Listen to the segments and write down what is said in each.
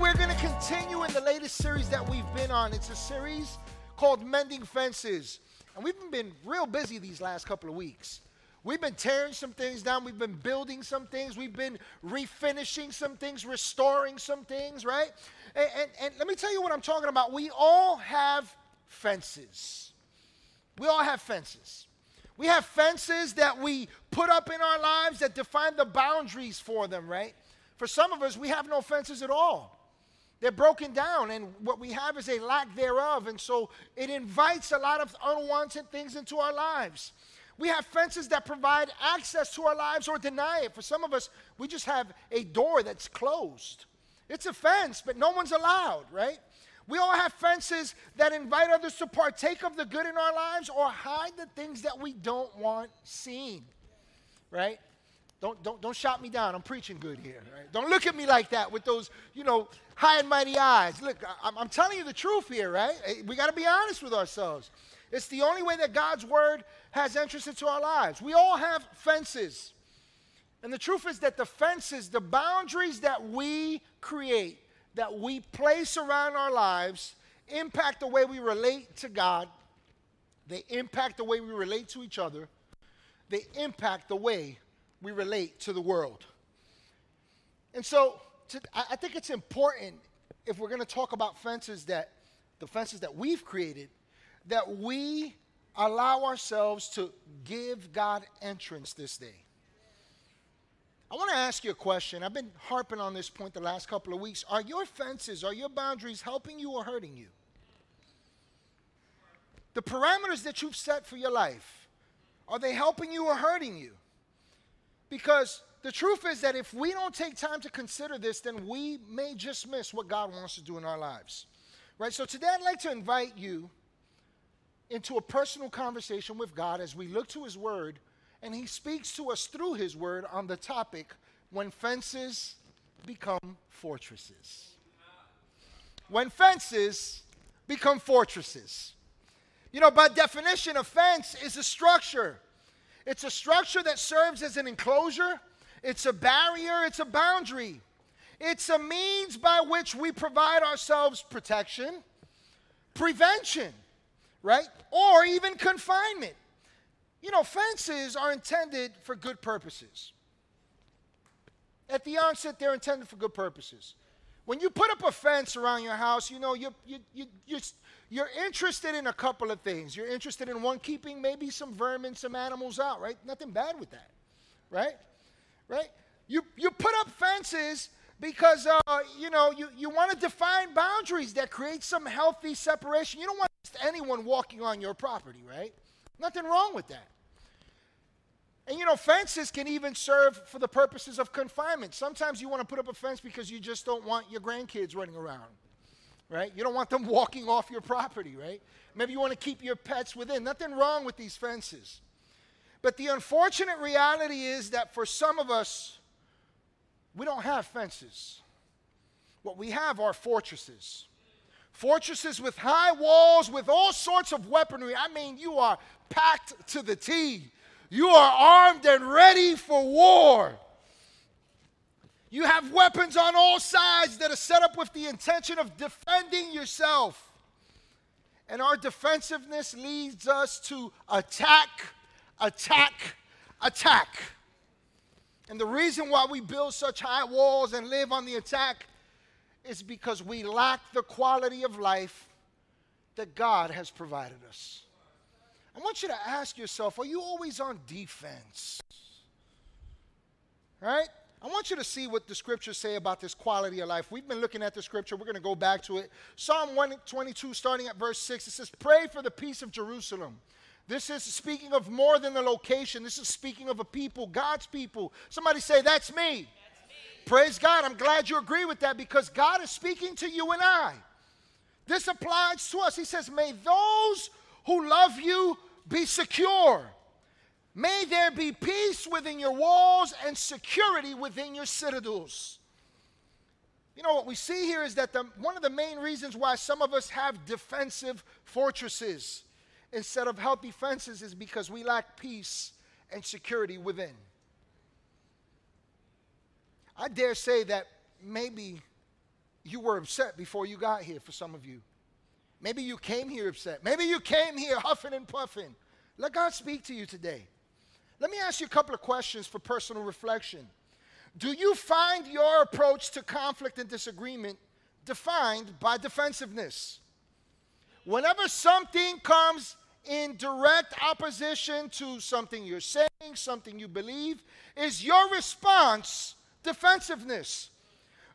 we're going to continue in the latest series that we've been on. It's a series called Mending Fences. And we've been real busy these last couple of weeks. We've been tearing some things down. We've been building some things. We've been refinishing some things, restoring some things, right? And, and, and let me tell you what I'm talking about. We all have fences. We all have fences. We have fences that we put up in our lives that define the boundaries for them, right? For some of us, we have no fences at all. They're broken down, and what we have is a lack thereof. And so it invites a lot of unwanted things into our lives. We have fences that provide access to our lives or deny it. For some of us, we just have a door that's closed. It's a fence, but no one's allowed, right? We all have fences that invite others to partake of the good in our lives or hide the things that we don't want seen, right? Don't, don't, don't shout me down. I'm preaching good here. Right? Don't look at me like that with those, you know, high and mighty eyes. Look, I, I'm telling you the truth here, right? Eh, we got to be honest with ourselves. It's the only way that God's word has entrance into our lives. We all have fences. And the truth is that the fences, the boundaries that we create, that we place around our lives, impact the way we relate to God. They impact the way we relate to each other. They impact the way we relate to the world. And so to, I think it's important if we're going to talk about fences that the fences that we've created, that we allow ourselves to give God entrance this day. I want to ask you a question. I've been harping on this point the last couple of weeks. Are your fences, are your boundaries helping you or hurting you? The parameters that you've set for your life, are they helping you or hurting you? Because the truth is that if we don't take time to consider this, then we may just miss what God wants to do in our lives. Right? So today I'd like to invite you into a personal conversation with God as we look to His Word and He speaks to us through His Word on the topic when fences become fortresses. When fences become fortresses. You know, by definition, a fence is a structure. It's a structure that serves as an enclosure, it's a barrier, it's a boundary. It's a means by which we provide ourselves protection, prevention, right? Or even confinement. You know, fences are intended for good purposes. At the onset, they're intended for good purposes. When you put up a fence around your house, you know, you, you, you, you're, you're interested in a couple of things. You're interested in one, keeping maybe some vermin, some animals out, right? Nothing bad with that, right? Right? You, you put up fences because, uh, you know, you, you want to define boundaries that create some healthy separation. You don't want anyone walking on your property, right? Nothing wrong with that. And you know, fences can even serve for the purposes of confinement. Sometimes you want to put up a fence because you just don't want your grandkids running around, right? You don't want them walking off your property, right? Maybe you want to keep your pets within. Nothing wrong with these fences. But the unfortunate reality is that for some of us, we don't have fences. What we have are fortresses. Fortresses with high walls, with all sorts of weaponry. I mean, you are packed to the T you are armed and ready for war. You have weapons on all sides that are set up with the intention of defending yourself. And our defensiveness leads us to attack, attack, attack. And the reason why we build such high walls and live on the attack is because we lack the quality of life that God has provided us. I want you to ask yourself are you always on defense? Right? I want you to see what the scriptures say about this quality of life. We've been looking at the scripture. We're going to go back to it. Psalm 122, starting at verse 6, it says, Pray for the peace of Jerusalem. This is speaking of more than the location. This is speaking of a people, God's people. Somebody say, That's me. That's me. Praise God. I'm glad you agree with that because God is speaking to you and I. This applies to us. He says, May those who love you be secure. May there be peace within your walls and security within your citadels. You know what we see here is that the, one of the main reasons why some of us have defensive fortresses instead of healthy fences is because we lack peace and security within. I dare say that maybe you were upset before you got here for some of you. Maybe you came here upset. Maybe you came here huffing and puffing. Let God speak to you today. Let me ask you a couple of questions for personal reflection. Do you find your approach to conflict and disagreement defined by defensiveness? Whenever something comes in direct opposition to something you're saying, something you believe, is your response defensiveness?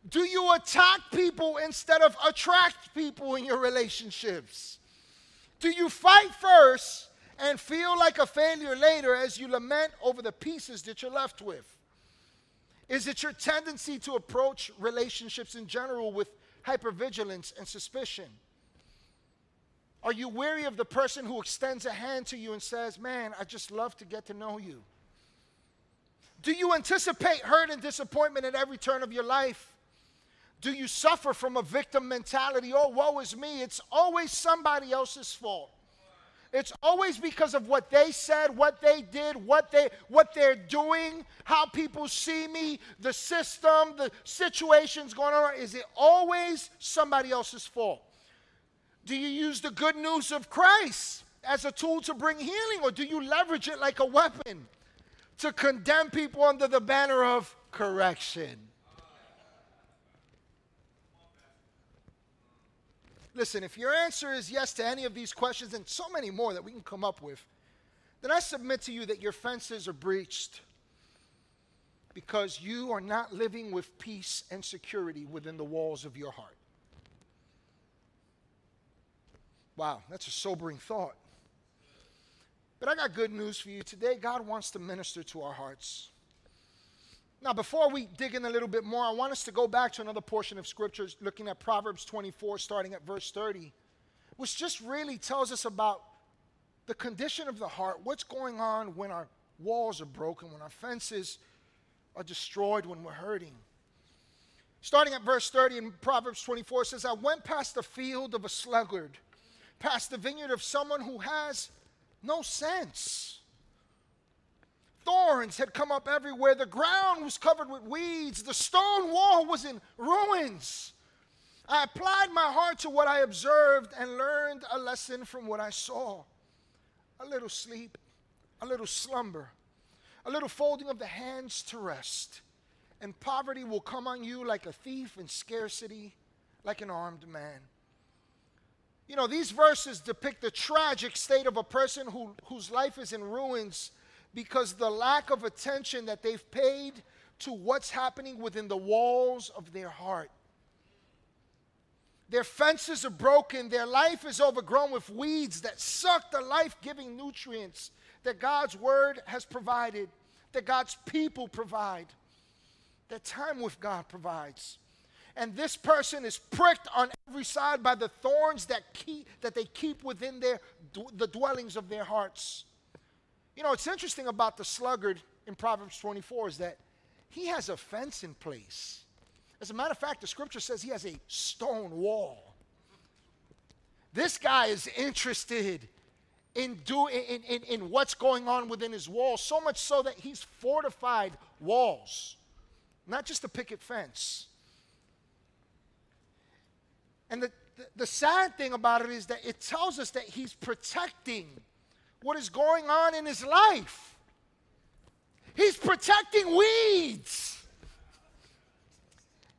Do you attack people instead of attract people in your relationships? Do you fight first and feel like a failure later as you lament over the pieces that you're left with? Is it your tendency to approach relationships in general with hypervigilance and suspicion? Are you weary of the person who extends a hand to you and says, Man, I just love to get to know you? Do you anticipate hurt and disappointment at every turn of your life? Do you suffer from a victim mentality? Oh, woe is me. It's always somebody else's fault. It's always because of what they said, what they did, what they what they're doing, how people see me, the system, the situations going on. Is it always somebody else's fault? Do you use the good news of Christ as a tool to bring healing, or do you leverage it like a weapon to condemn people under the banner of correction? Listen, if your answer is yes to any of these questions and so many more that we can come up with, then I submit to you that your fences are breached because you are not living with peace and security within the walls of your heart. Wow, that's a sobering thought. But I got good news for you. Today, God wants to minister to our hearts. Now, before we dig in a little bit more, I want us to go back to another portion of scriptures, looking at Proverbs 24, starting at verse 30, which just really tells us about the condition of the heart, what's going on when our walls are broken, when our fences are destroyed, when we're hurting. Starting at verse 30 in Proverbs 24, says, I went past the field of a sluggard, past the vineyard of someone who has no sense. Thorns had come up everywhere. The ground was covered with weeds. The stone wall was in ruins. I applied my heart to what I observed and learned a lesson from what I saw. A little sleep, a little slumber, a little folding of the hands to rest, and poverty will come on you like a thief, and scarcity like an armed man. You know, these verses depict the tragic state of a person who, whose life is in ruins because the lack of attention that they've paid to what's happening within the walls of their heart. Their fences are broken. Their life is overgrown with weeds that suck the life giving nutrients that God's word has provided, that God's people provide, that time with God provides. And this person is pricked on every side by the thorns that, keep, that they keep within their, the dwellings of their hearts. You know, it's interesting about the sluggard in Proverbs 24 is that he has a fence in place. As a matter of fact, the scripture says he has a stone wall. This guy is interested in, do, in, in, in what's going on within his wall, so much so that he's fortified walls, not just a picket fence. And the, the, the sad thing about it is that it tells us that he's protecting what is going on in his life. He's protecting weeds.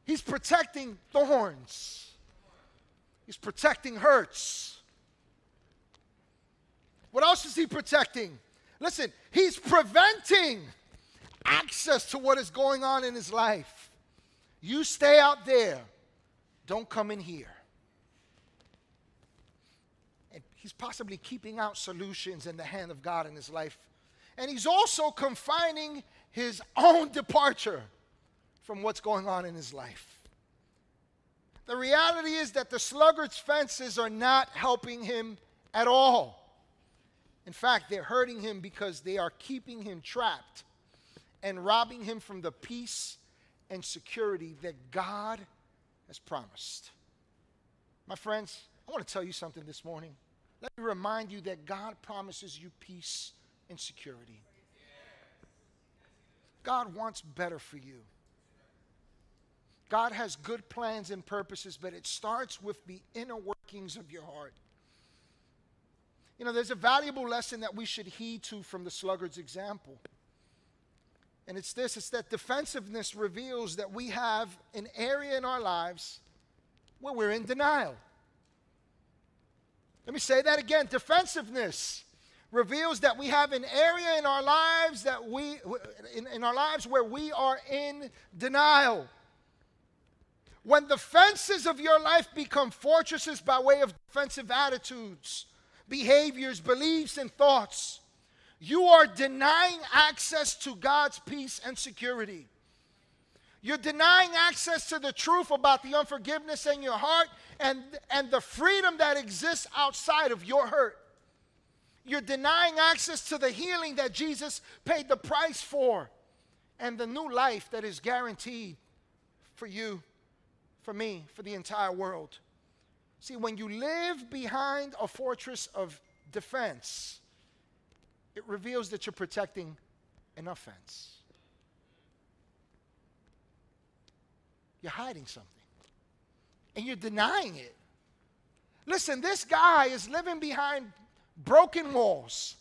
He's protecting thorns. He's protecting hurts. What else is he protecting? Listen, he's preventing access to what is going on in his life. You stay out there, don't come in here he's possibly keeping out solutions in the hand of God in his life. And he's also confining his own departure from what's going on in his life. The reality is that the sluggard's fences are not helping him at all. In fact, they're hurting him because they are keeping him trapped and robbing him from the peace and security that God has promised. My friends, I want to tell you something this morning. Let me remind you that God promises you peace and security. God wants better for you. God has good plans and purposes, but it starts with the inner workings of your heart. You know, there's a valuable lesson that we should heed to from the sluggard's example. And it's this it's that defensiveness reveals that we have an area in our lives where we're in denial. Let me say that again. Defensiveness reveals that we have an area in our lives that we in, in our lives where we are in denial. When the fences of your life become fortresses by way of defensive attitudes behaviors beliefs and thoughts you are denying access to god's peace and security you're denying access to the truth about the unforgiveness in your heart and, and the freedom that exists outside of your hurt you're denying access to the healing that Jesus paid the price for and the new life that is guaranteed for you, for me, for the entire world. See, when you live behind a fortress of defense, it reveals that you're protecting an offense. You're hiding something, and you're denying it. Listen, this guy is living behind broken walls.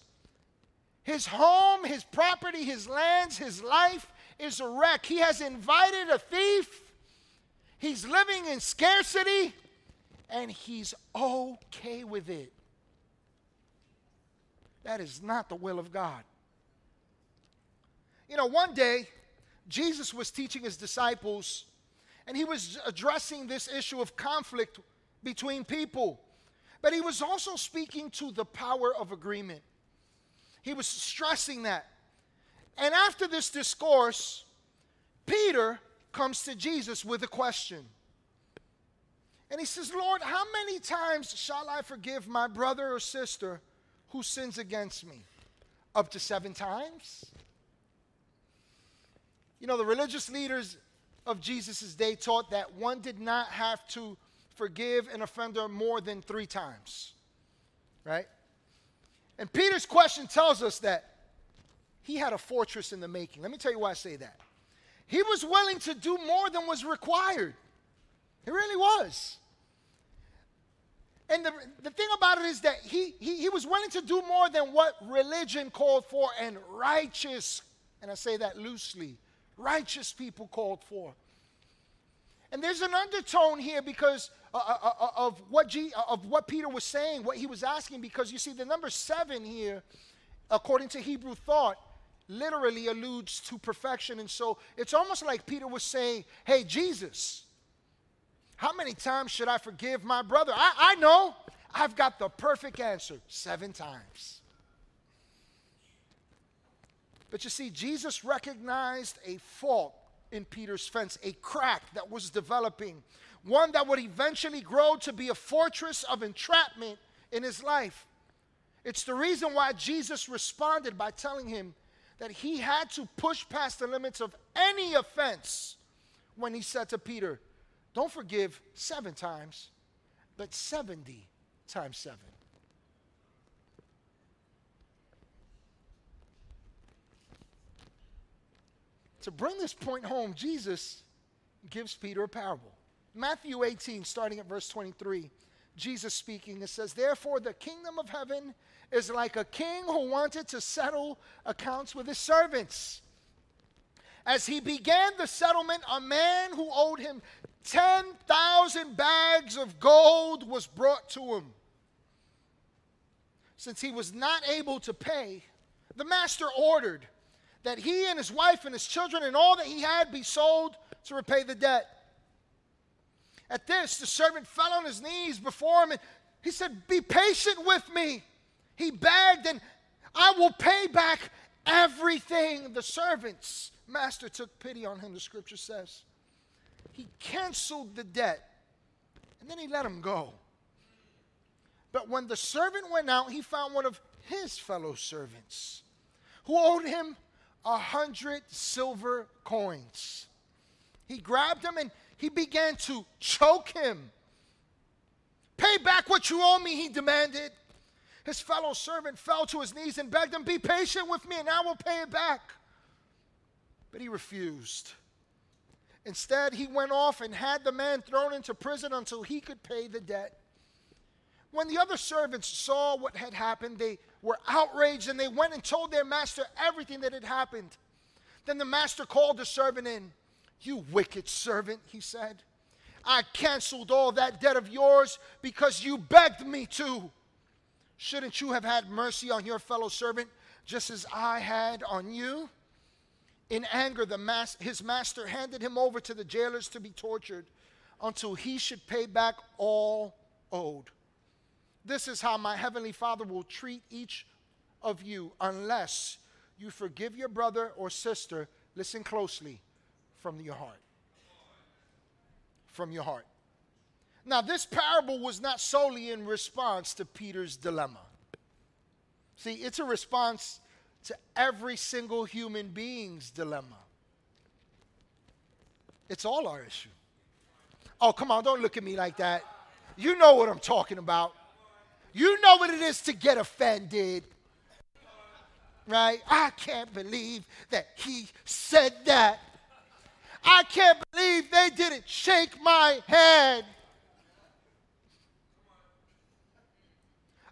His home, his property, his lands, his life is a wreck. He has invited a thief. He's living in scarcity and he's okay with it. That is not the will of God. You know, one day, Jesus was teaching his disciples, and he was addressing this issue of conflict between people. But he was also speaking to the power of agreement. He was stressing that. And after this discourse, Peter comes to Jesus with a question. And he says, Lord, how many times shall I forgive my brother or sister who sins against me? Up to seven times? You know, the religious leaders of Jesus' day taught that one did not have to forgive an offender more than three times. Right? And Peter's question tells us that he had a fortress in the making. Let me tell you why I say that. He was willing to do more than was required. He really was. And the, the thing about it is that he, he, he was willing to do more than what religion called for and righteous, and I say that loosely, righteous people called for. And there's an undertone here because uh, uh, uh, of, what G, of what Peter was saying, what he was asking, because you see, the number seven here, according to Hebrew thought, literally alludes to perfection. And so it's almost like Peter was saying, Hey, Jesus, how many times should I forgive my brother? I, I know. I've got the perfect answer seven times. But you see, Jesus recognized a fault in Peter's fence, a crack that was developing, one that would eventually grow to be a fortress of entrapment in his life. It's the reason why Jesus responded by telling him that he had to push past the limits of any offense when he said to Peter, Don't forgive seven times, but 70 times seven. To bring this point home, Jesus gives Peter a parable. Matthew 18, starting at verse 23, Jesus speaking, it says, Therefore, the kingdom of heaven is like a king who wanted to settle accounts with his servants. As he began the settlement, a man who owed him 10,000 bags of gold was brought to him. Since he was not able to pay, the master ordered that he and his wife and his children and all that he had be sold to repay the debt. At this, the servant fell on his knees before him and he said, Be patient with me. He begged, and I will pay back everything. The servant's master took pity on him, the scripture says. He canceled the debt and then he let him go. But when the servant went out, he found one of his fellow servants who owed him a hundred silver coins. He grabbed him and he began to choke him. Pay back what you owe me, he demanded. His fellow servant fell to his knees and begged him, Be patient with me and I will pay it back. But he refused. Instead, he went off and had the man thrown into prison until he could pay the debt. When the other servants saw what had happened, they were outraged and they went and told their master everything that had happened. Then the master called the servant in. You wicked servant, he said. I canceled all that debt of yours because you begged me to. Shouldn't you have had mercy on your fellow servant just as I had on you? In anger, mas- his master handed him over to the jailers to be tortured until he should pay back all owed. This is how my heavenly Father will treat each of you unless you forgive your brother or sister, listen closely, from your heart. From your heart. Now, this parable was not solely in response to Peter's dilemma. See, it's a response to every single human being's dilemma. It's all our issue. Oh, come on, don't look at me like that. You know what I'm talking about. You know what it is to get offended. Right? I can't believe that he said that. I can't believe they didn't shake my hand.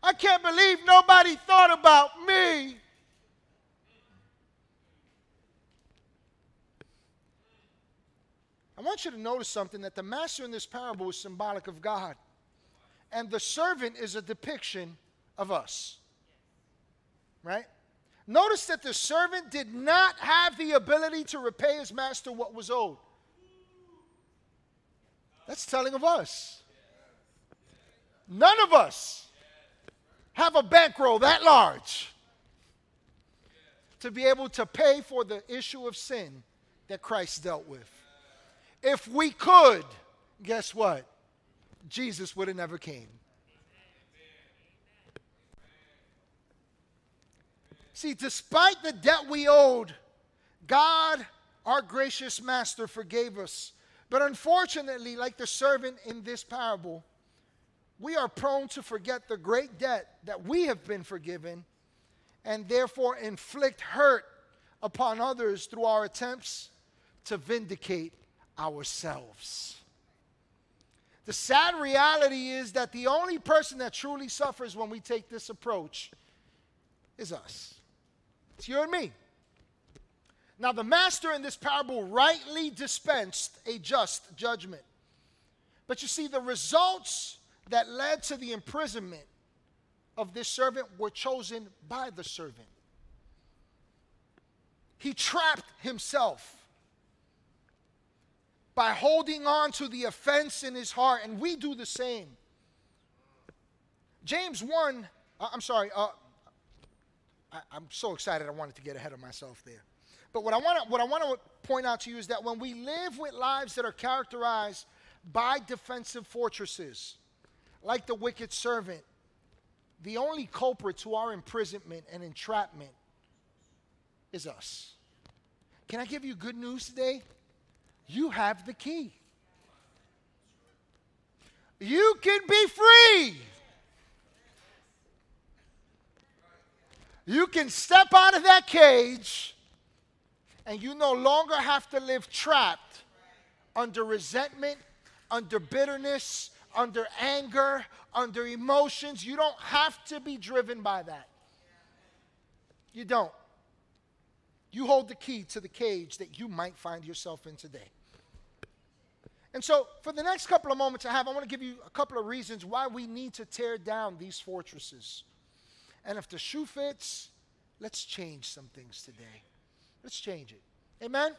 I can't believe nobody thought about me. I want you to notice something that the master in this parable is symbolic of God, and the servant is a depiction of us. Right? Notice that the servant did not have the ability to repay his master what was owed. That's telling of us. None of us have a bankroll that large to be able to pay for the issue of sin that Christ dealt with. If we could, guess what? Jesus would have never came. See, despite the debt we owed, God, our gracious master, forgave us. But unfortunately, like the servant in this parable, we are prone to forget the great debt that we have been forgiven and therefore inflict hurt upon others through our attempts to vindicate ourselves. The sad reality is that the only person that truly suffers when we take this approach is us. It's you and me. Now, the master in this parable rightly dispensed a just judgment. But you see, the results that led to the imprisonment of this servant were chosen by the servant. He trapped himself by holding on to the offense in his heart, and we do the same. James 1, uh, I'm sorry, uh, I, am so excited I wanted to get ahead of myself there. But what I want to what I want to point out to you is that when we live with lives that are characterized by defensive fortresses, like the wicked servant, the only culprit to our imprisonment and entrapment is us. Can I give you good news today? You have the key. You can be free. You can step out of that cage and you no longer have to live trapped under resentment, under bitterness, under anger, under emotions. You don't have to be driven by that. You don't. You hold the key to the cage that you might find yourself in today. And so, for the next couple of moments I have, I want to give you a couple of reasons why we need to tear down these fortresses. And if the shoe fits, let's change some things today. Let's change it. Amen?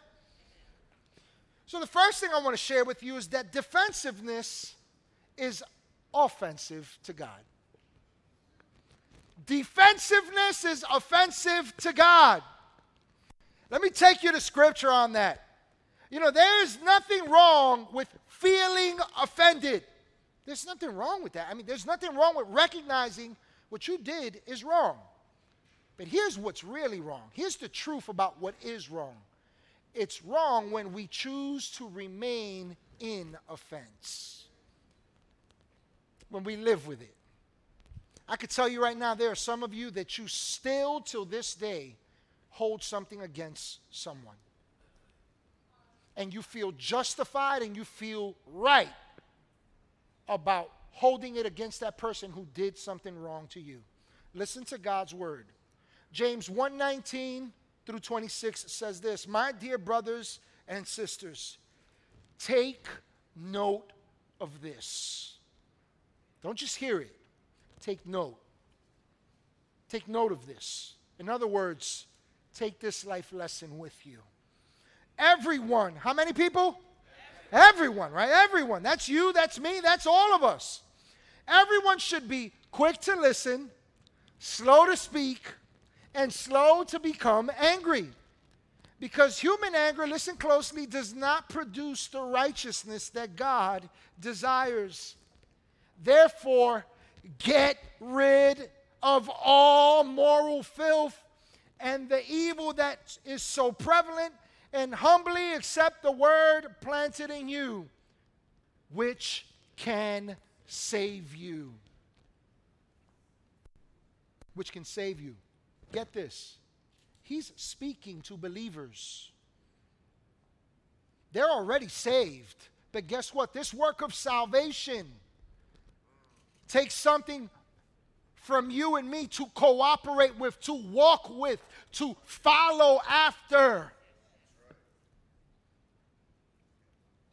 So, the first thing I want to share with you is that defensiveness is offensive to God. Defensiveness is offensive to God. Let me take you to scripture on that. You know, there's nothing wrong with feeling offended. There's nothing wrong with that. I mean, there's nothing wrong with recognizing what you did is wrong. But here's what's really wrong. Here's the truth about what is wrong it's wrong when we choose to remain in offense, when we live with it. I could tell you right now, there are some of you that you still, till this day, hold something against someone. And you feel justified and you feel right about holding it against that person who did something wrong to you. Listen to God's word. James 1:19 through 26 says this, "My dear brothers and sisters, take note of this. Don't just hear it. Take note. Take note of this. In other words, take this life lesson with you. Everyone, how many people? Everyone, right? Everyone. That's you, that's me, that's all of us. Everyone should be quick to listen, slow to speak, and slow to become angry. Because human anger, listen closely, does not produce the righteousness that God desires. Therefore, get rid of all moral filth and the evil that is so prevalent, and humbly accept the word planted in you, which can save you. Which can save you. Get this. He's speaking to believers. They're already saved. But guess what? This work of salvation takes something from you and me to cooperate with, to walk with, to follow after.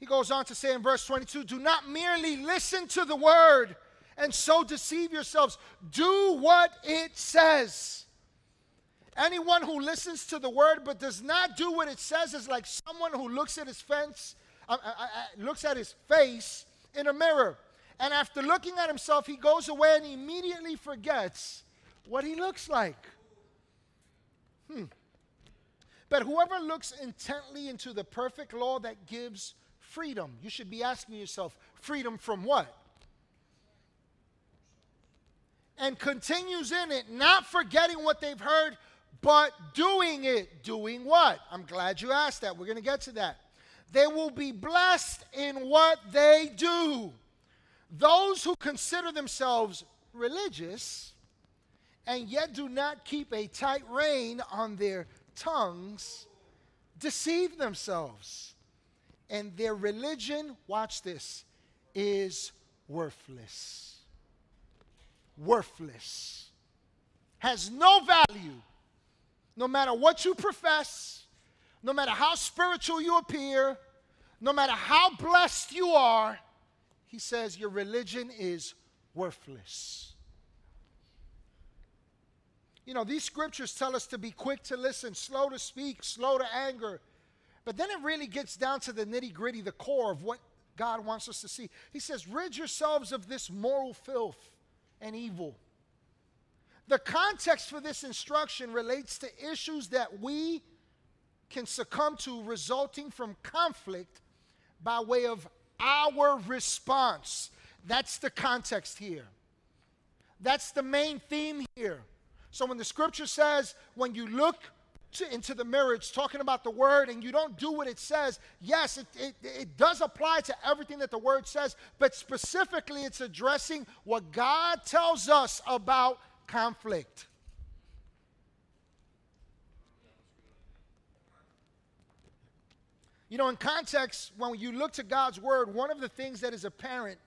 He goes on to say in verse 22 do not merely listen to the word and so deceive yourselves, do what it says. Anyone who listens to the word but does not do what it says is like someone who looks at his fence, uh, uh, uh, looks at his face in a mirror. And after looking at himself, he goes away and immediately forgets what he looks like. Hmm. But whoever looks intently into the perfect law that gives freedom, you should be asking yourself, freedom from what? And continues in it, not forgetting what they've heard, but doing it. Doing what? I'm glad you asked that. We're going to get to that. They will be blessed in what they do. Those who consider themselves religious and yet do not keep a tight rein on their tongues deceive themselves. And their religion, watch this, is worthless. Worthless. Has no value no matter what you profess, no matter how spiritual you appear, no matter how blessed you are, he says your religion is worthless. You know, these scriptures tell us to be quick to listen, slow to speak, slow to anger. But then it really gets down to the nitty gritty, the core of what God wants us to see. He says, Rid yourselves of this moral filth and evil the context for this instruction relates to issues that we can succumb to resulting from conflict by way of our response. That's the context here. That's the main theme here. So when the scripture says, when you look to, into the marriage, talking about the word and you don't do what it says, yes, it, it, it does apply to everything that the word says, but specifically it's addressing what God tells us about conflict. You know, in context, when you look to God's word, one of the things that is apparent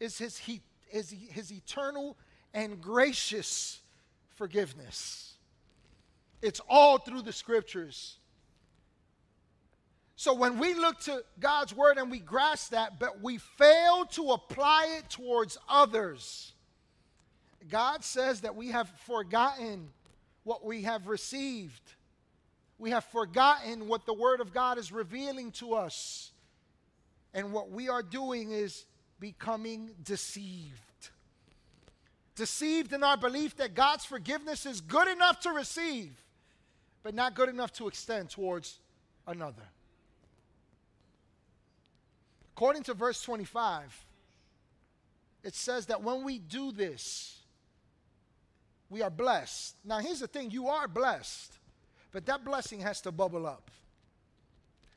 is his, he, his, his eternal and gracious forgiveness. It's all through the scriptures. So when we look to God's word and we grasp that, but we fail to apply it towards others, God says that we have forgotten what we have received. We have forgotten what the Word of God is revealing to us. And what we are doing is becoming deceived. Deceived in our belief that God's forgiveness is good enough to receive, but not good enough to extend towards another. According to verse 25, it says that when we do this, we are blessed. Now, here's the thing you are blessed, but that blessing has to bubble up.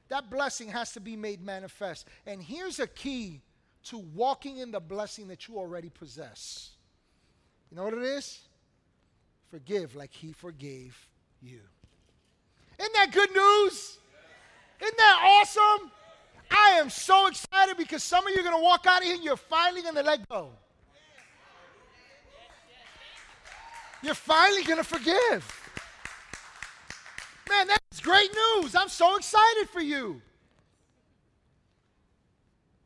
That blessing has to be made manifest. And here's a key to walking in the blessing that you already possess. You know what it is? Forgive like he forgave you. Isn't that good news? Isn't that awesome? I am so excited because some of you are going to walk out of here and you're finally going to let go. You're finally going to forgive. Man, that's great news. I'm so excited for you.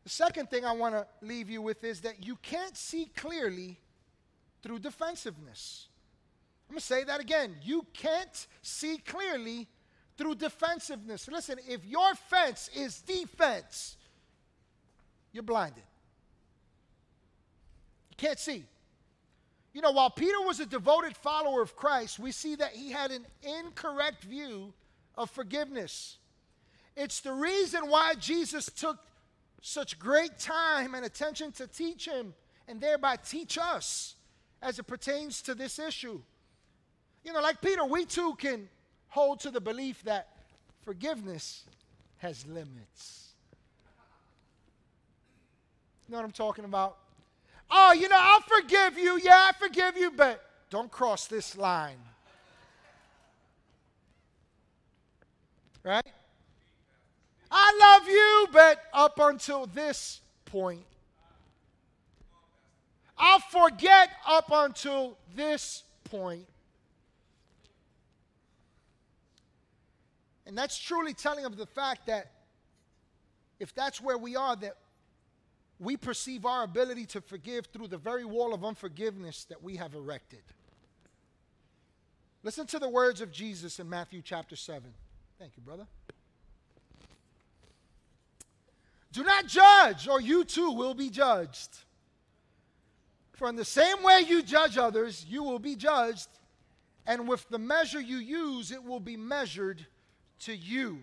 The second thing I want to leave you with is that you can't see clearly through defensiveness. I'm going to say that again. You can't see clearly through defensiveness. Listen, if your fence is defense, you're blinded. You can't see. You know, while Peter was a devoted follower of Christ, we see that he had an incorrect view of forgiveness. It's the reason why Jesus took such great time and attention to teach him and thereby teach us as it pertains to this issue. You know, like Peter, we too can hold to the belief that forgiveness has limits. You know what I'm talking about? Oh, you know, I'll forgive you. Yeah, I forgive you, but don't cross this line. Right? I love you, but up until this point. I'll forget up until this point. And that's truly telling of the fact that if that's where we are, that we perceive our ability to forgive through the very wall of unforgiveness that we have erected. Listen to the words of Jesus in Matthew chapter 7. Thank you, brother. Do not judge, or you too will be judged. For in the same way you judge others, you will be judged, and with the measure you use, it will be measured to you.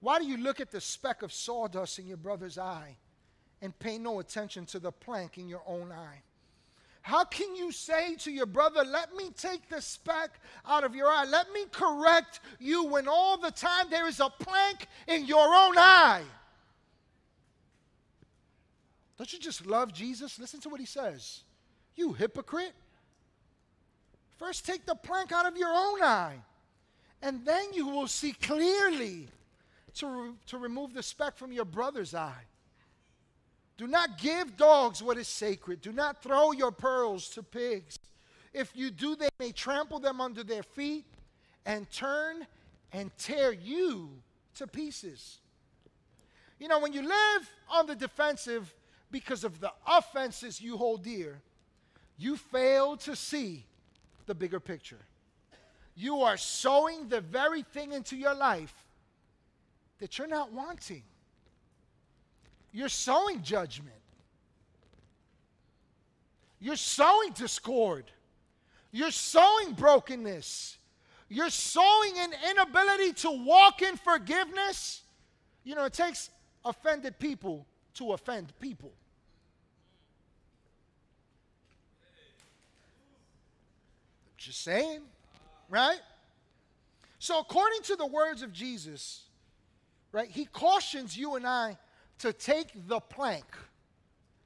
Why do you look at the speck of sawdust in your brother's eye and pay no attention to the plank in your own eye? How can you say to your brother, Let me take the speck out of your eye? Let me correct you when all the time there is a plank in your own eye? Don't you just love Jesus? Listen to what he says. You hypocrite. First, take the plank out of your own eye, and then you will see clearly to, re- to remove the speck from your brother's eye. Do not give dogs what is sacred. Do not throw your pearls to pigs. If you do, they may trample them under their feet and turn and tear you to pieces. You know, when you live on the defensive because of the offenses you hold dear, you fail to see the bigger picture. You are sowing the very thing into your life that you're not wanting. You're sowing judgment. You're sowing discord. You're sowing brokenness. You're sowing an inability to walk in forgiveness. You know, it takes offended people to offend people. Just saying, right? So, according to the words of Jesus, right, he cautions you and I to take the plank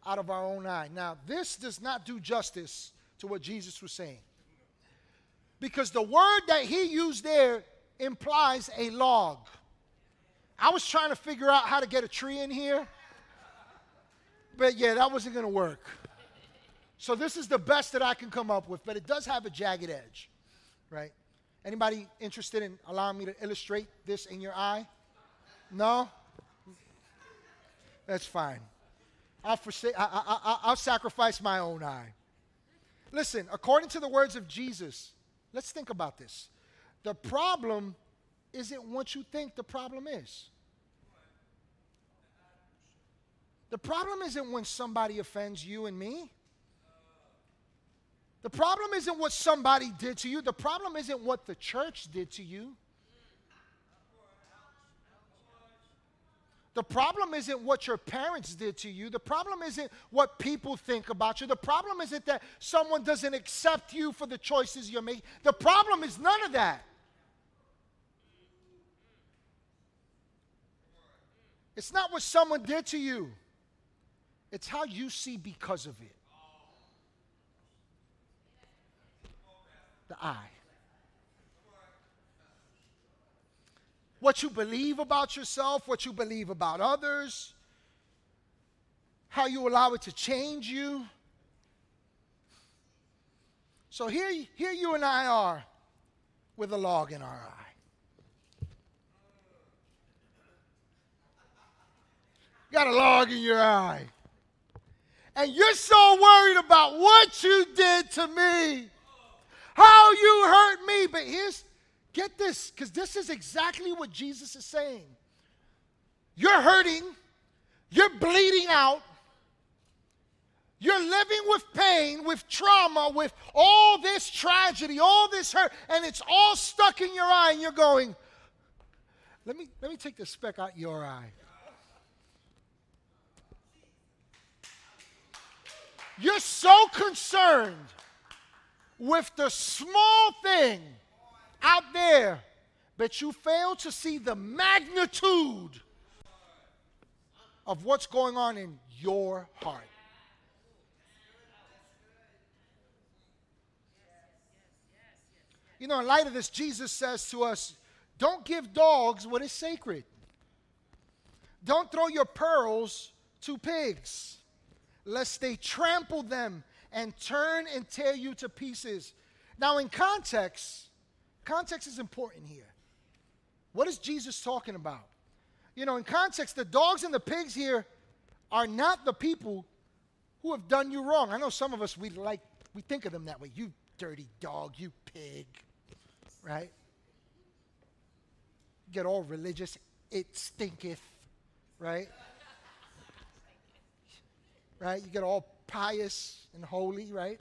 out of our own eye. Now, this does not do justice to what Jesus was saying. Because the word that he used there implies a log. I was trying to figure out how to get a tree in here, but yeah, that wasn't going to work. So this is the best that I can come up with, but it does have a jagged edge, right? Anybody interested in allowing me to illustrate this in your eye? No? That's fine. I'll, forsake, I, I, I'll sacrifice my own eye. Listen, according to the words of Jesus, let's think about this. The problem isn't what you think the problem is. The problem isn't when somebody offends you and me. The problem isn't what somebody did to you. The problem isn't what the church did to you. The problem isn't what your parents did to you. The problem isn't what people think about you. The problem isn't that someone doesn't accept you for the choices you're making. The problem is none of that. It's not what someone did to you, it's how you see because of it. the I. What you believe about yourself, what you believe about others, how you allow it to change you. So here, here you and I are with a log in our eye. got a log in your eye. And you're so worried about what you did to me how you hurt me. But here's, get this, because this is exactly what Jesus is saying. You're hurting, you're bleeding out, you're living with pain, with trauma, with all this tragedy, all this hurt, and it's all stuck in your eye, and you're going, let me, let me take the speck out your eye. You're so concerned with the small thing out there, but you fail to see the magnitude of what's going on in your heart. You know, in light of this, Jesus says to us, don't give dogs what is sacred. Don't throw your pearls to pigs lest they trample them and turn and tear you to pieces. Now, in context, context is important here. What is Jesus talking about? You know, in context, the dogs and the pigs here are not the people who have done you wrong. I know some of us, we like, we think of them that way. You dirty dog, you pig, right? Get all religious, it stinketh, right? right? You get all pious and holy, right?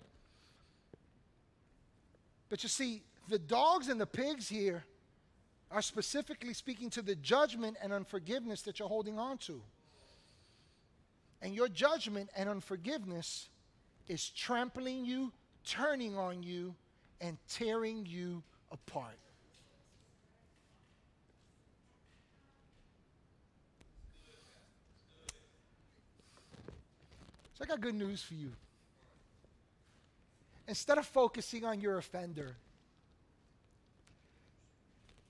But you see, the dogs and the pigs here are specifically speaking to the judgment and unforgiveness that you're holding on to. And your judgment and unforgiveness is trampling you, turning on you, and tearing you apart. I got good news for you. Instead of focusing on your offender,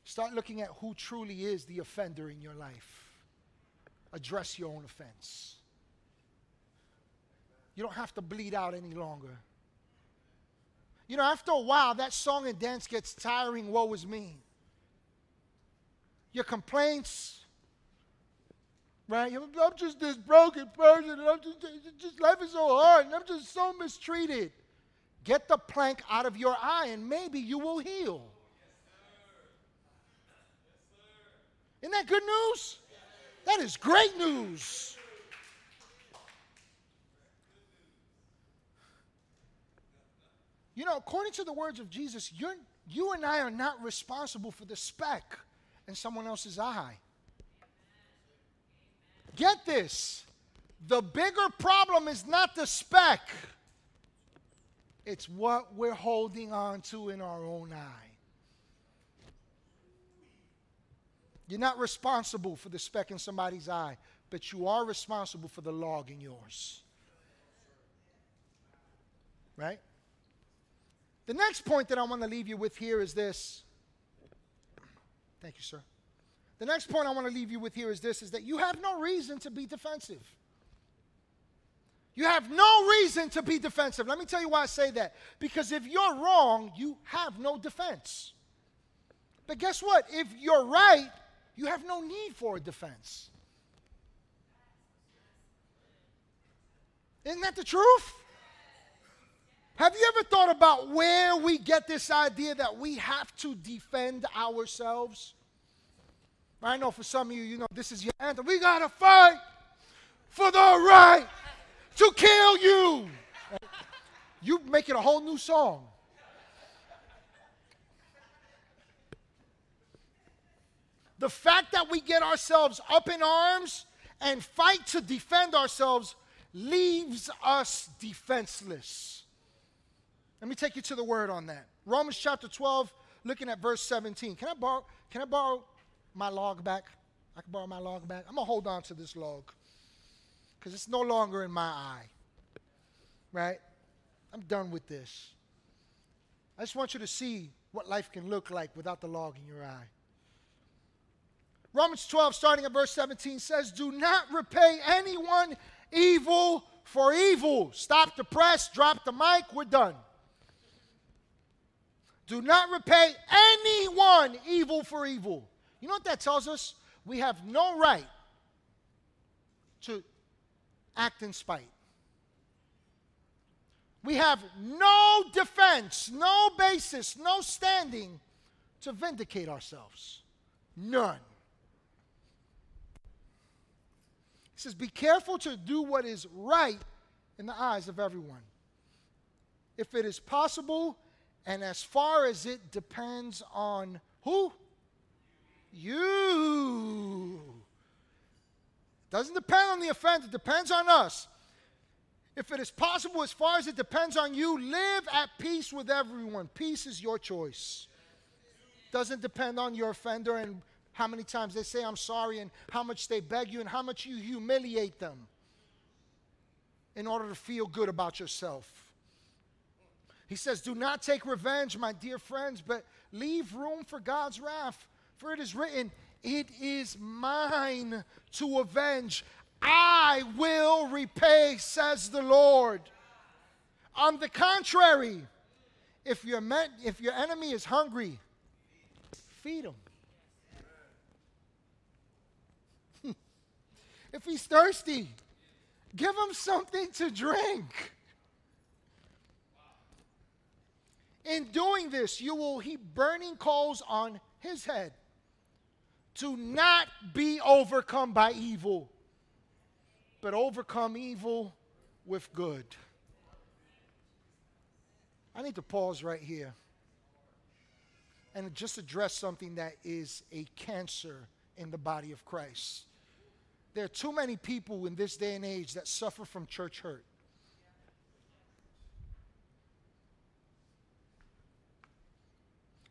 start looking at who truly is the offender in your life. Address your own offense. You don't have to bleed out any longer. You know, after a while, that song and dance gets tiring. Woe is me. Your complaints, right? I'm just this broken person, and I'm just, just life is so hard, and I'm just so mistreated. Get the plank out of your eye, and maybe you will heal. Isn't that good news? That is great news. You know, according to the words of Jesus, you and I are not responsible for the speck in someone else's eye. Get this. The bigger problem is not the speck, it's what we're holding on to in our own eye. You're not responsible for the speck in somebody's eye, but you are responsible for the log in yours. Right? The next point that I want to leave you with here is this. Thank you, sir. The next point I want to leave you with here is this is that you have no reason to be defensive. You have no reason to be defensive. Let me tell you why I say that. Because if you're wrong, you have no defense. But guess what? If you're right, you have no need for a defense. Isn't that the truth? Have you ever thought about where we get this idea that we have to defend ourselves? I know for some of you, you know, this is your anthem. We got to fight for the right to kill you. You make it a whole new song. The fact that we get ourselves up in arms and fight to defend ourselves leaves us defenseless. Let me take you to the word on that. Romans chapter 12, looking at verse 17. Can I borrow, can I borrow my log back? I can borrow my log back. I'm going to hold on to this log because it's no longer in my eye. Right? I'm done with this. I just want you to see what life can look like without the log in your eye. Romans 12, starting at verse 17, says, Do not repay anyone evil for evil. Stop the press, drop the mic, we're done. Do not repay anyone evil for evil. You know what that tells us? We have no right to act in spite. We have no defense, no basis, no standing to vindicate ourselves. None. He says, Be careful to do what is right in the eyes of everyone. If it is possible, and as far as it depends on who? You. Doesn't depend on the offender, it depends on us. If it is possible, as far as it depends on you, live at peace with everyone. Peace is your choice. Doesn't depend on your offender and how many times they say, I'm sorry, and how much they beg you, and how much you humiliate them in order to feel good about yourself. He says, Do not take revenge, my dear friends, but leave room for God's wrath. For it is written, It is mine to avenge. I will repay, says the Lord. On the contrary, if if your enemy is hungry, feed him. if he's thirsty, give him something to drink. In doing this, you will heap burning coals on his head to not be overcome by evil but overcome evil with good. I need to pause right here and just address something that is a cancer in the body of Christ. There are too many people in this day and age that suffer from church hurt.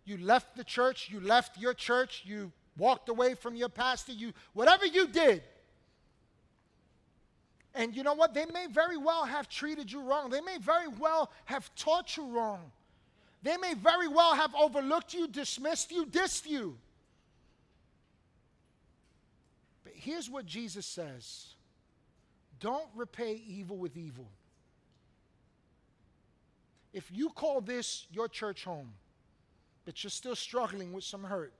You left the church, you left your church, you walked away from your pastor, you whatever you did, and you know what? They may very well have treated you wrong. They may very well have taught you wrong. They may very well have overlooked you, dismissed you, dissed you. But here's what Jesus says don't repay evil with evil. If you call this your church home, but you're still struggling with some hurt,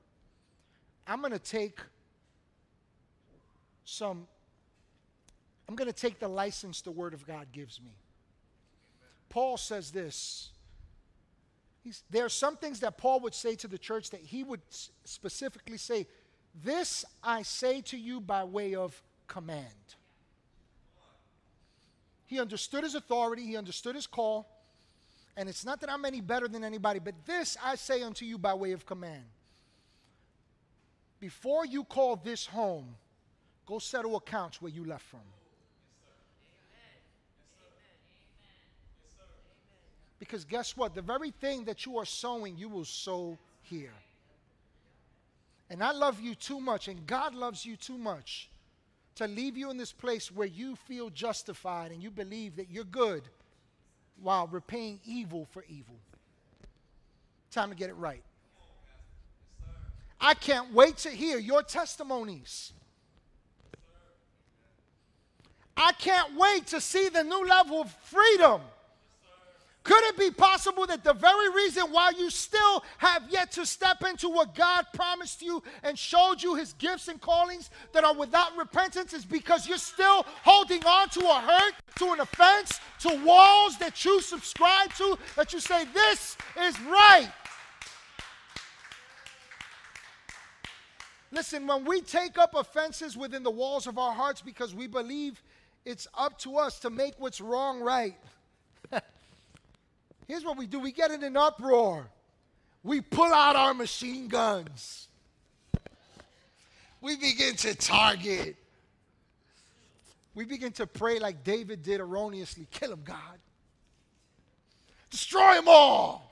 I'm going to take some I'm going to take the license the Word of God gives me. Paul says this. He's, there are some things that Paul would say to the church that he would specifically say, This I say to you by way of command. He understood his authority, he understood his call. And it's not that I'm any better than anybody, but this I say unto you by way of command. Before you call this home, go settle accounts where you left from. Because guess what? The very thing that you are sowing, you will sow here. And I love you too much, and God loves you too much to leave you in this place where you feel justified and you believe that you're good while repaying evil for evil. Time to get it right. I can't wait to hear your testimonies. I can't wait to see the new level of freedom could it be possible that the very reason why you still have yet to step into what God promised you and showed you his gifts and callings that are without repentance is because you're still holding on to a hurt, to an offense, to walls that you subscribe to, that you say, this is right. Listen, when we take up offenses within the walls of our hearts because we believe it's up to us to make what's wrong right. Here's what we do we get in an uproar. We pull out our machine guns. We begin to target. We begin to pray like David did erroneously kill them, God. Destroy them all.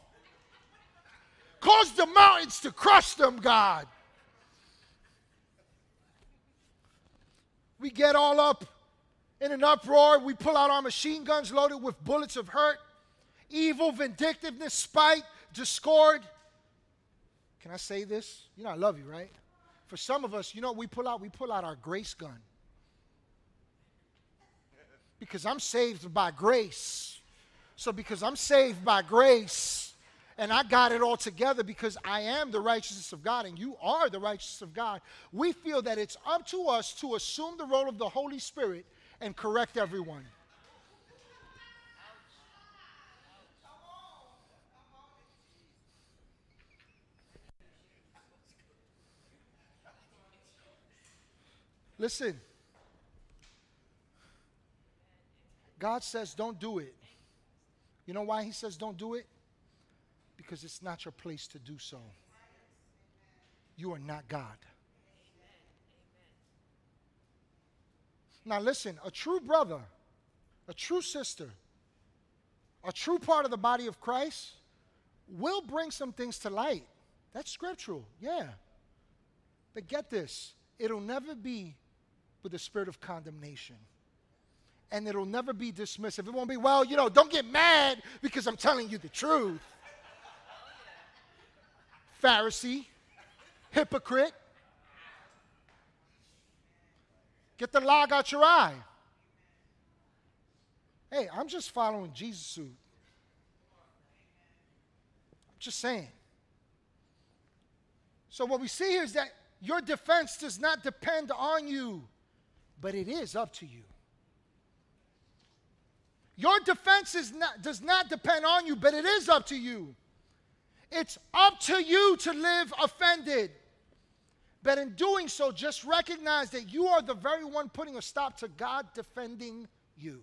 Cause the mountains to crush them, God. We get all up in an uproar. We pull out our machine guns loaded with bullets of hurt evil, vindictiveness, spite, discord. Can I say this? You know, I love you, right? For some of us, you know we pull out? We pull out our grace gun. Because I'm saved by grace. So, because I'm saved by grace and I got it all together because I am the righteousness of God and you are the righteousness of God, we feel that it's up to us to assume the role of the Holy Spirit and correct everyone. Listen. God says, don't do it. You know why He says, don't do it? Because it's not your place to do so. You are not God. Now, listen, a true brother, a true sister, a true part of the body of Christ will bring some things to light. That's scriptural, yeah. But get this it'll never be with the spirit of condemnation. And it'll never be dismissive. It won't be, well, you know, don't get mad because I'm telling you the truth. Pharisee, hypocrite. Get the log out your eye. Hey, I'm just following Jesus' suit. I'm just saying. So, what we see here is that your defense does not depend on you but it is up to you. Your defense is not, does not depend on you, but it is up to you. It's up to you to live offended. But in doing so, just recognize that you are the very one putting a stop to God defending you.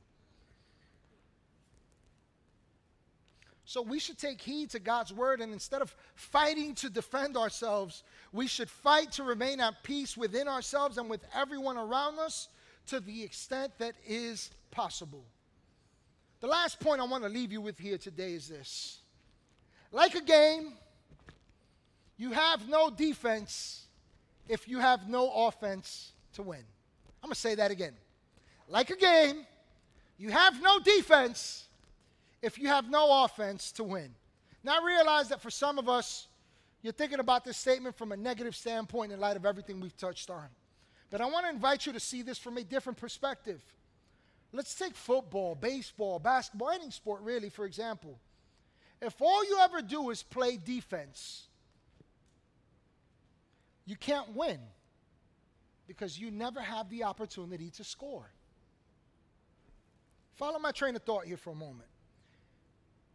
So we should take heed to God's word, and instead of fighting to defend ourselves, we should fight to remain at peace within ourselves and with everyone around us to the extent that is possible. The last point I want to leave you with here today is this like a game, you have no defense if you have no offense to win. I'm going to say that again. Like a game, you have no defense if you have no offense to win. Now, I realize that for some of us, you're thinking about this statement from a negative standpoint in light of everything we've touched on. But I want to invite you to see this from a different perspective. Let's take football, baseball, basketball, any sport really, for example. If all you ever do is play defense, you can't win because you never have the opportunity to score. Follow my train of thought here for a moment.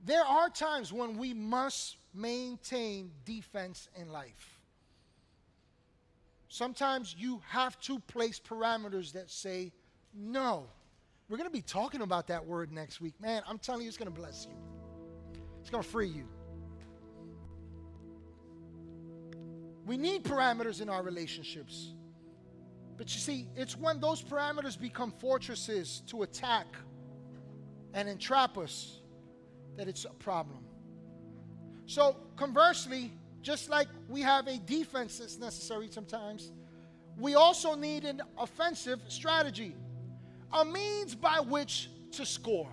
There are times when we must maintain defense in life. Sometimes you have to place parameters that say no. We're going to be talking about that word next week. Man, I'm telling you, it's going to bless you, it's going to free you. We need parameters in our relationships. But you see, it's when those parameters become fortresses to attack and entrap us that it's a problem. So, conversely, just like we have a defense that's necessary sometimes, we also need an offensive strategy, a means by which to score.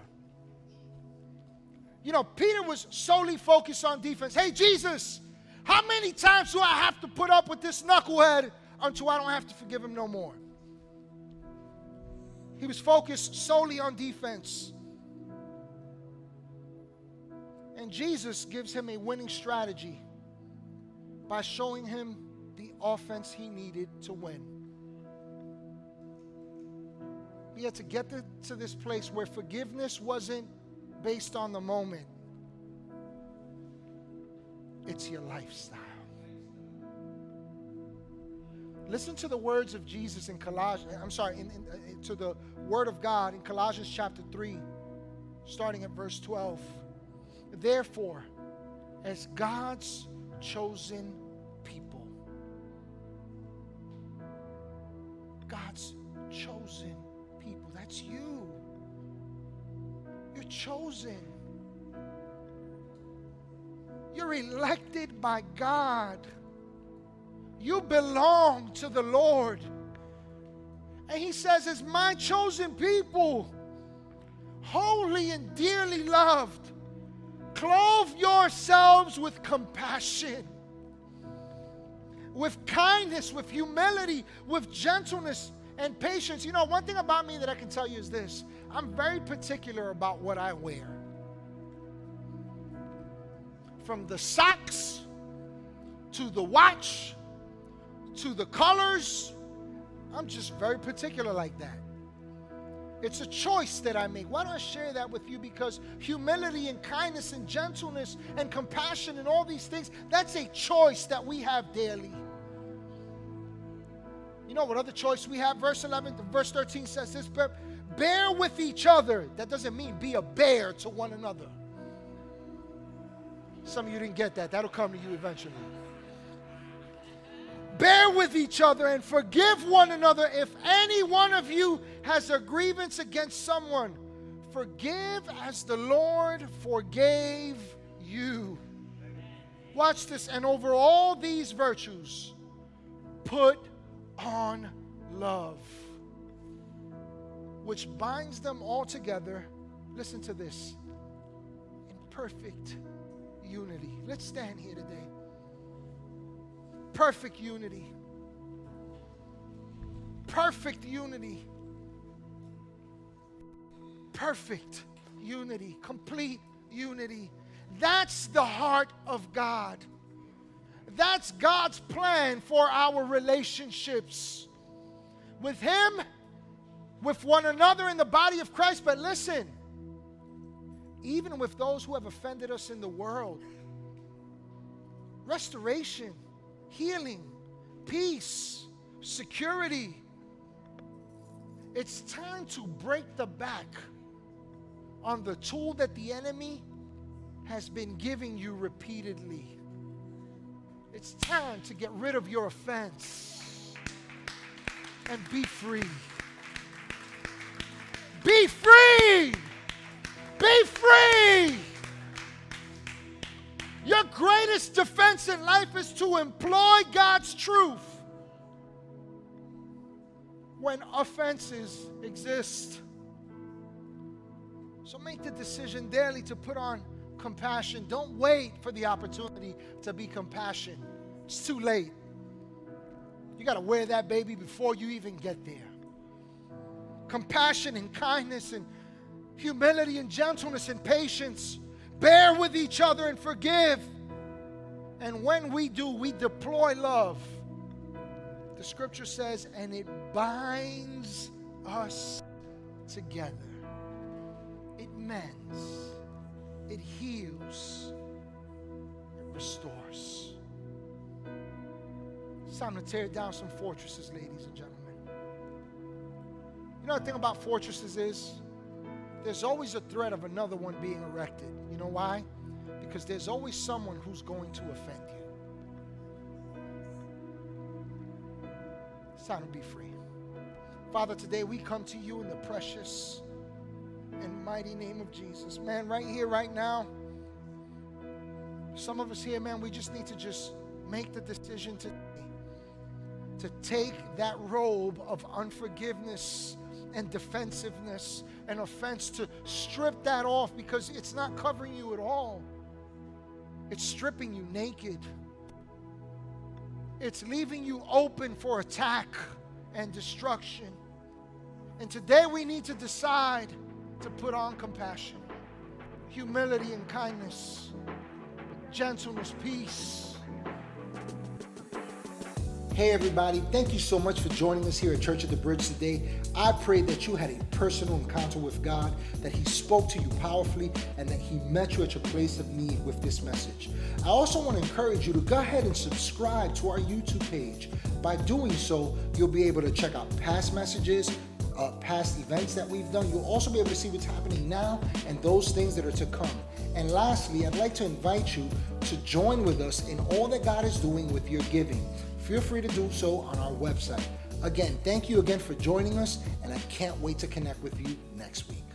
You know, Peter was solely focused on defense. Hey, Jesus, how many times do I have to put up with this knucklehead until I don't have to forgive him no more? He was focused solely on defense. And Jesus gives him a winning strategy by showing him the offense he needed to win. He had to get to, to this place where forgiveness wasn't based on the moment, it's your lifestyle. Listen to the words of Jesus in Colossians, I'm sorry, in, in, uh, to the word of God in Colossians chapter 3, starting at verse 12. Therefore, as God's chosen people, God's chosen people, that's you. You're chosen. You're elected by God. You belong to the Lord. And He says, as my chosen people, holy and dearly loved, Clothe yourselves with compassion. with kindness, with humility, with gentleness and patience. You know, one thing about me that I can tell you is this I'm very particular about what I wear. From the socks to the watch to the colors, I'm just very particular like that. It's a choice that I make. Why don't I share that with you? Because humility and kindness and gentleness and compassion and all these things, that's a choice that we have daily. You know what other choice we have? Verse 11, verse 13 says this bear with each other. That doesn't mean be a bear to one another. Some of you didn't get that. That'll come to you eventually. Bear with each other and forgive one another if any one of you has a grievance against someone. Forgive as the Lord forgave you. Watch this. And over all these virtues, put on love, which binds them all together. Listen to this in perfect unity. Let's stand here today perfect unity. Perfect unity. Perfect unity. Complete unity. That's the heart of God. That's God's plan for our relationships with Him, with one another in the body of Christ. But listen, even with those who have offended us in the world, restoration healing, peace, security. It's time to break the back on the tool that the enemy has been giving you repeatedly. It's time to get rid of your offense and be free. Be free! Be free! Your greatest defense in life is to employ God's truth when offenses exist. So make the decision daily to put on compassion. Don't wait for the opportunity to be compassion. It's too late. You got to wear that baby before you even get there. Compassion and kindness and humility and gentleness and patience bear with each other and forgive. And when we do, we deploy love. The scripture says, and it binds us together. It mends, it heals, it restores. It's time to tear down some fortresses, ladies and gentlemen. You know the thing about fortresses is? there's always a threat of another one being erected. You know why? Because there's always someone who's going to offend you. It's time to be free. Father, today we come to you in the precious and mighty name of Jesus. Man, right here, right now, some of us here, man, we just need to just make the decision today to take that robe of unforgiveness and defensiveness and offense to strip that off because it's not covering you at all. It's stripping you naked. It's leaving you open for attack and destruction. And today we need to decide to put on compassion, humility, and kindness, gentleness, peace Hey, everybody, thank you so much for joining us here at Church of the Bridge today. I pray that you had a personal encounter with God, that He spoke to you powerfully, and that He met you at your place of need with this message. I also want to encourage you to go ahead and subscribe to our YouTube page. By doing so, you'll be able to check out past messages, uh, past events that we've done. You'll also be able to see what's happening now and those things that are to come. And lastly, I'd like to invite you to join with us in all that God is doing with your giving feel free to do so on our website. Again, thank you again for joining us, and I can't wait to connect with you next week.